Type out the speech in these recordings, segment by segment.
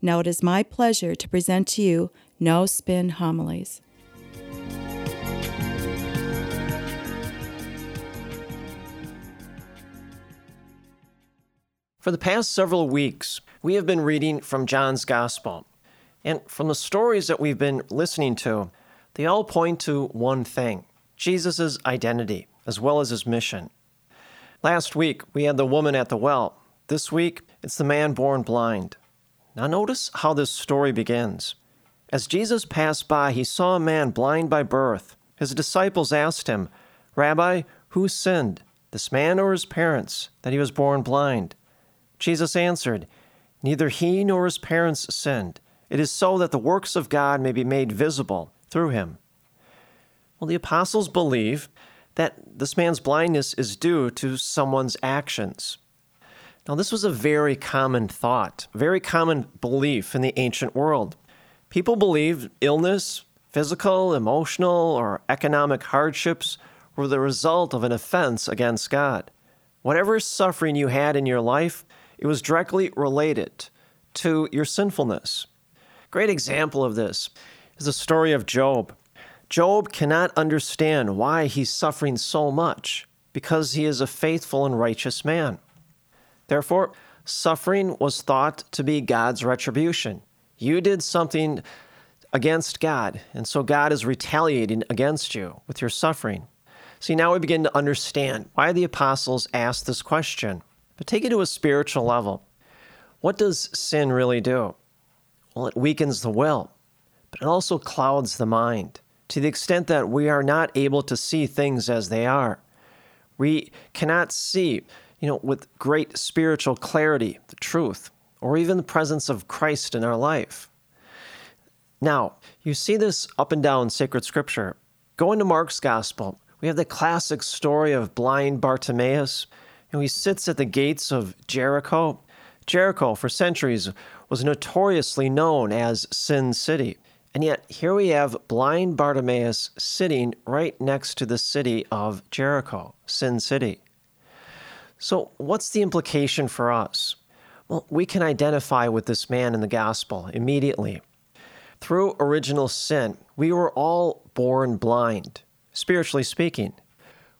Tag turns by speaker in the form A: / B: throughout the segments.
A: Now it is my pleasure to present to you No Spin Homilies.
B: For the past several weeks, we have been reading from John's Gospel. And from the stories that we've been listening to, they all point to one thing Jesus' identity, as well as his mission. Last week, we had the woman at the well. This week, it's the man born blind. Now, notice how this story begins. As Jesus passed by, he saw a man blind by birth. His disciples asked him, Rabbi, who sinned, this man or his parents, that he was born blind? Jesus answered, Neither he nor his parents sinned. It is so that the works of God may be made visible through him. Well, the apostles believe that this man's blindness is due to someone's actions. Now, this was a very common thought, very common belief in the ancient world. People believed illness, physical, emotional, or economic hardships were the result of an offense against God. Whatever suffering you had in your life, it was directly related to your sinfulness. Great example of this is the story of Job. Job cannot understand why he's suffering so much because he is a faithful and righteous man. Therefore, suffering was thought to be God's retribution. You did something against God, and so God is retaliating against you with your suffering. See, now we begin to understand why the apostles asked this question. But take it to a spiritual level. What does sin really do? Well, it weakens the will, but it also clouds the mind to the extent that we are not able to see things as they are. We cannot see, you know, with great spiritual clarity, the truth, or even the presence of Christ in our life. Now, you see this up and down sacred scripture. Go into Mark's gospel. We have the classic story of blind Bartimaeus and he sits at the gates of Jericho. Jericho, for centuries, was notoriously known as Sin City. And yet, here we have blind Bartimaeus sitting right next to the city of Jericho, Sin City. So, what's the implication for us? Well, we can identify with this man in the gospel immediately. Through original sin, we were all born blind, spiritually speaking,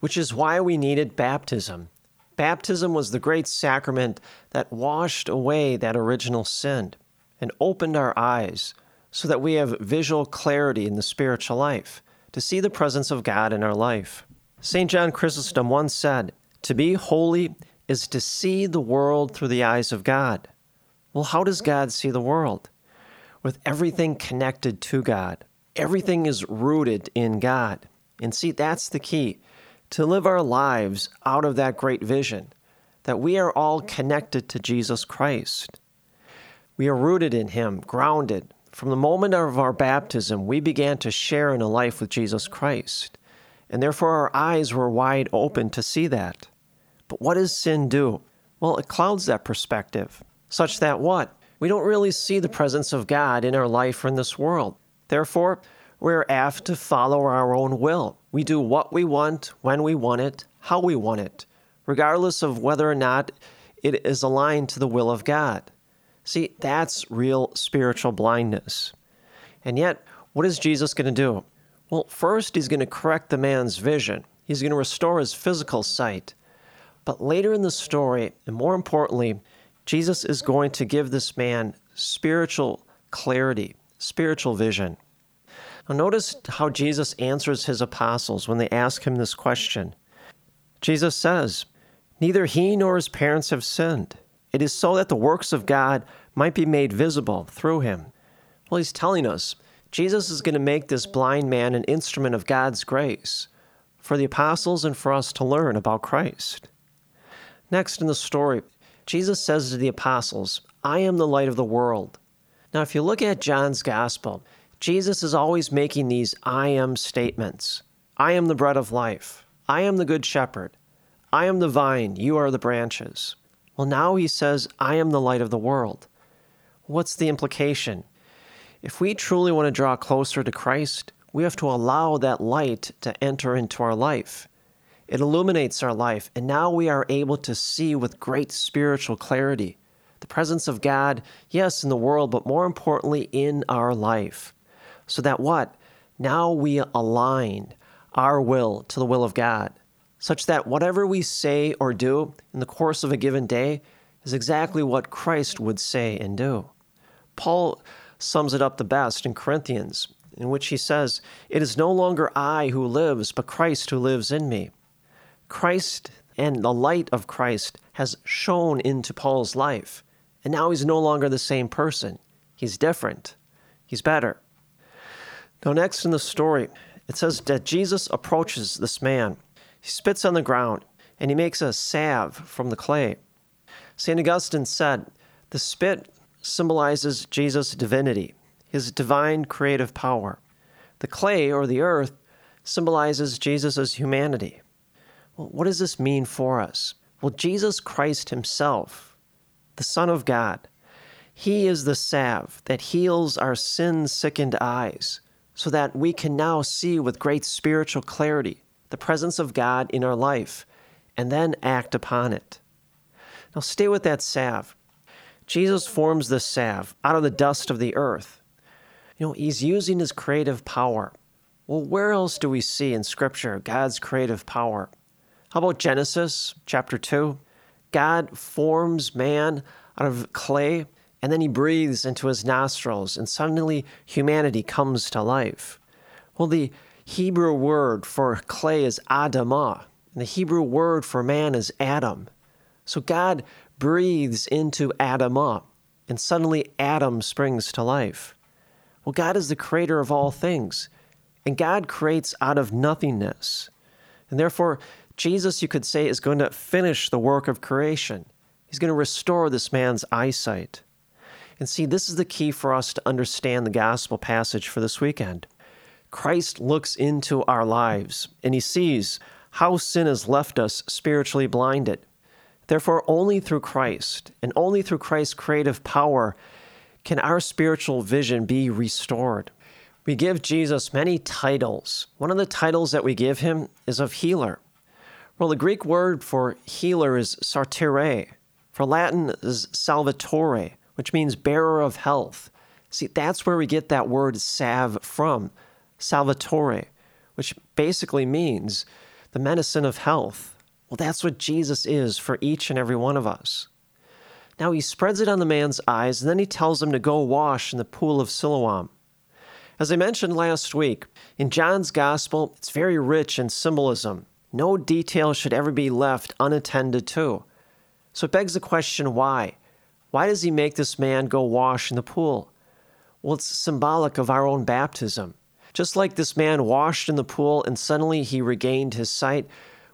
B: which is why we needed baptism Baptism was the great sacrament that washed away that original sin and opened our eyes so that we have visual clarity in the spiritual life to see the presence of God in our life. St. John Chrysostom once said, To be holy is to see the world through the eyes of God. Well, how does God see the world? With everything connected to God. Everything is rooted in God. And see, that's the key to live our lives out of that great vision that we are all connected to Jesus Christ. We are rooted in Him, grounded. From the moment of our baptism, we began to share in a life with Jesus Christ. And therefore, our eyes were wide open to see that. But what does sin do? Well, it clouds that perspective, such that what? We don't really see the presence of God in our life or in this world. Therefore, we're apt to follow our own will. We do what we want, when we want it, how we want it, regardless of whether or not it is aligned to the will of God. See, that's real spiritual blindness. And yet, what is Jesus going to do? Well, first, he's going to correct the man's vision, he's going to restore his physical sight. But later in the story, and more importantly, Jesus is going to give this man spiritual clarity, spiritual vision. Now, notice how Jesus answers his apostles when they ask him this question. Jesus says, Neither he nor his parents have sinned. It is so that the works of God might be made visible through him. Well, he's telling us Jesus is going to make this blind man an instrument of God's grace for the apostles and for us to learn about Christ. Next in the story, Jesus says to the apostles, I am the light of the world. Now, if you look at John's gospel, Jesus is always making these I am statements I am the bread of life. I am the good shepherd. I am the vine. You are the branches. Well, now he says, I am the light of the world. What's the implication? If we truly want to draw closer to Christ, we have to allow that light to enter into our life. It illuminates our life, and now we are able to see with great spiritual clarity the presence of God, yes, in the world, but more importantly, in our life. So that what? Now we align our will to the will of God, such that whatever we say or do in the course of a given day is exactly what Christ would say and do. Paul sums it up the best in Corinthians, in which he says, It is no longer I who lives, but Christ who lives in me. Christ and the light of Christ has shone into Paul's life, and now he's no longer the same person. He's different. He's better. Now, next in the story, it says that Jesus approaches this man. He spits on the ground, and he makes a salve from the clay. St. Augustine said, The spit symbolizes Jesus' divinity, his divine creative power. The clay, or the earth, symbolizes Jesus' humanity. Well, what does this mean for us? Well, Jesus Christ himself, the Son of God, he is the salve that heals our sin sickened eyes so that we can now see with great spiritual clarity the presence of God in our life and then act upon it. Now, stay with that salve. Jesus forms this salve out of the dust of the earth. You know, he's using his creative power. Well, where else do we see in Scripture God's creative power? How about Genesis chapter 2? God forms man out of clay, and then he breathes into his nostrils, and suddenly humanity comes to life. Well, the Hebrew word for clay is Adamah, and the Hebrew word for man is Adam. So God breathes into Adamah, and suddenly Adam springs to life. Well, God is the creator of all things, and God creates out of nothingness. And therefore, Jesus, you could say, is going to finish the work of creation. He's going to restore this man's eyesight. And see, this is the key for us to understand the gospel passage for this weekend. Christ looks into our lives and he sees how sin has left us spiritually blinded. Therefore, only through Christ and only through Christ's creative power can our spiritual vision be restored. We give Jesus many titles. One of the titles that we give him is of healer. Well, the Greek word for healer is sartere. For Latin is salvatore, which means bearer of health. See, that's where we get that word salve from, salvatore, which basically means the medicine of health. Well, that's what Jesus is for each and every one of us. Now he spreads it on the man's eyes, and then he tells him to go wash in the pool of Siloam. As I mentioned last week, in John's Gospel, it's very rich in symbolism. No detail should ever be left unattended to. So it begs the question why? Why does he make this man go wash in the pool? Well, it's symbolic of our own baptism. Just like this man washed in the pool and suddenly he regained his sight,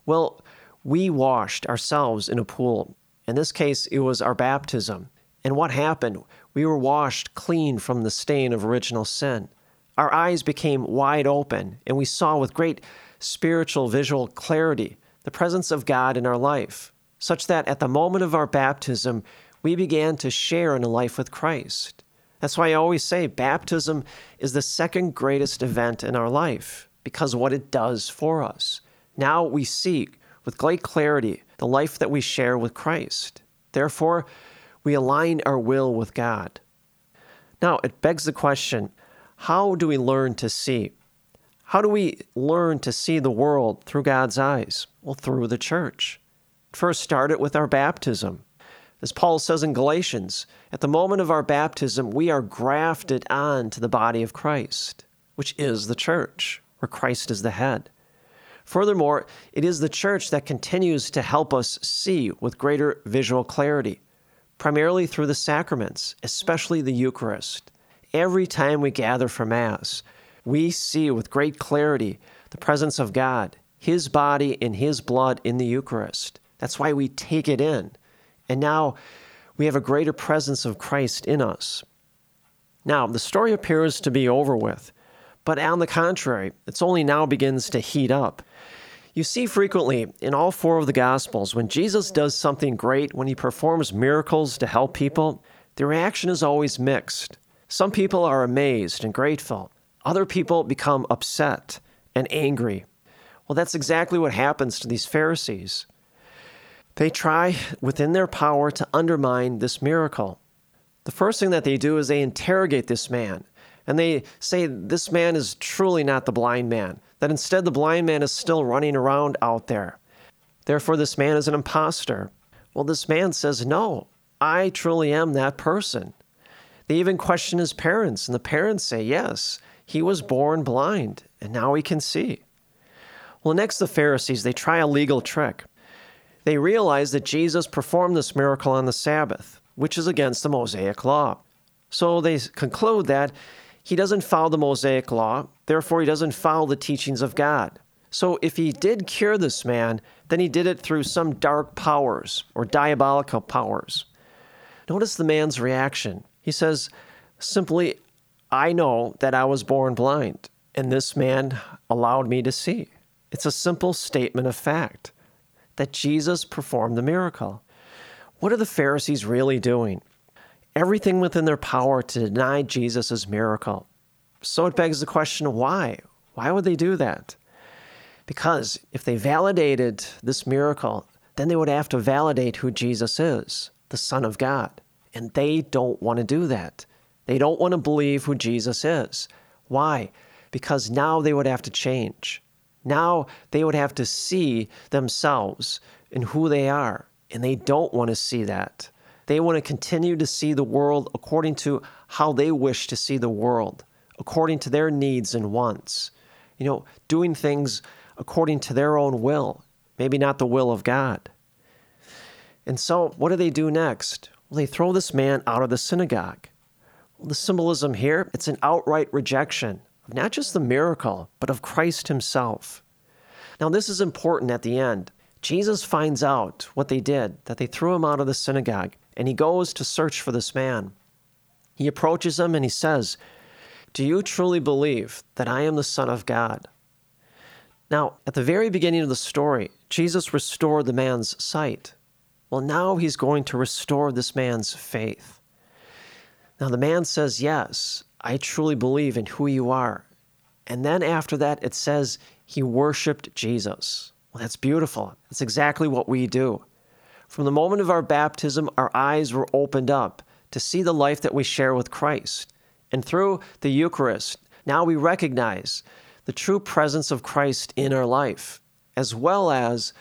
B: well, we washed ourselves in a pool. In this case, it was our baptism. And what happened? We were washed clean from the stain of original sin. Our eyes became wide open, and we saw with great spiritual visual clarity the presence of God in our life, such that at the moment of our baptism, we began to share in a life with Christ. That's why I always say baptism is the second greatest event in our life because what it does for us. Now we see with great clarity the life that we share with Christ. Therefore, we align our will with God. Now, it begs the question how do we learn to see? How do we learn to see the world through God's eyes? Well, through the church. First, start it with our baptism. As Paul says in Galatians, at the moment of our baptism, we are grafted on to the body of Christ, which is the church, where Christ is the head. Furthermore, it is the church that continues to help us see with greater visual clarity, primarily through the sacraments, especially the Eucharist. Every time we gather for Mass, we see with great clarity the presence of God, His body and His blood in the Eucharist. That's why we take it in. And now we have a greater presence of Christ in us. Now, the story appears to be over with, but on the contrary, it's only now begins to heat up. You see frequently in all four of the Gospels, when Jesus does something great, when he performs miracles to help people, the reaction is always mixed. Some people are amazed and grateful, other people become upset and angry. Well, that's exactly what happens to these Pharisees. They try within their power to undermine this miracle. The first thing that they do is they interrogate this man and they say this man is truly not the blind man, that instead the blind man is still running around out there. Therefore, this man is an impostor. Well, this man says, No, I truly am that person. They even question his parents, and the parents say, Yes, he was born blind, and now he can see. Well, next, the Pharisees, they try a legal trick. They realize that Jesus performed this miracle on the Sabbath, which is against the Mosaic law. So they conclude that he doesn't follow the Mosaic law, therefore, he doesn't follow the teachings of God. So if he did cure this man, then he did it through some dark powers or diabolical powers. Notice the man's reaction. He says, simply, I know that I was born blind, and this man allowed me to see. It's a simple statement of fact that Jesus performed the miracle. What are the Pharisees really doing? everything within their power to deny Jesus' miracle. So it begs the question why? Why would they do that? Because if they validated this miracle, then they would have to validate who Jesus is, the Son of God. And they don't want to do that. They don't want to believe who Jesus is. Why? Because now they would have to change. Now they would have to see themselves and who they are. And they don't want to see that. They want to continue to see the world according to how they wish to see the world, according to their needs and wants. You know, doing things according to their own will, maybe not the will of God. And so, what do they do next? Well, they throw this man out of the synagogue. The symbolism here, it's an outright rejection of not just the miracle, but of Christ himself. Now, this is important at the end. Jesus finds out what they did, that they threw him out of the synagogue and he goes to search for this man. He approaches him and he says, Do you truly believe that I am the Son of God? Now, at the very beginning of the story, Jesus restored the man's sight. Well, now he's going to restore this man's faith. Now, the man says, Yes, I truly believe in who you are. And then after that, it says he worshiped Jesus. Well, that's beautiful. That's exactly what we do. From the moment of our baptism, our eyes were opened up to see the life that we share with Christ. And through the Eucharist, now we recognize the true presence of Christ in our life, as well as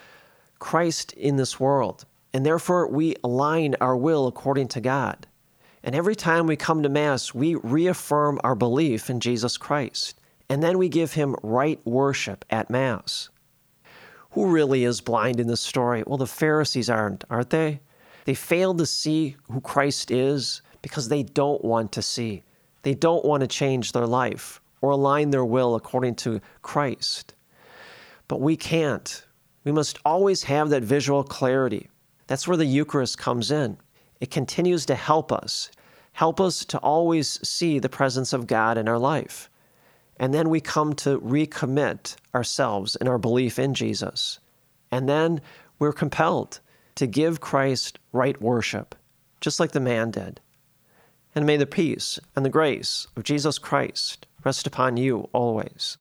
B: Christ in this world. And therefore, we align our will according to God. And every time we come to Mass, we reaffirm our belief in Jesus Christ. And then we give Him right worship at Mass. Who really is blind in this story? Well, the Pharisees aren't, aren't they? They fail to see who Christ is because they don't want to see. They don't want to change their life or align their will according to Christ. But we can't. We must always have that visual clarity. That's where the Eucharist comes in. It continues to help us, help us to always see the presence of God in our life. And then we come to recommit ourselves in our belief in Jesus. And then we're compelled to give Christ right worship, just like the man did. And may the peace and the grace of Jesus Christ rest upon you always.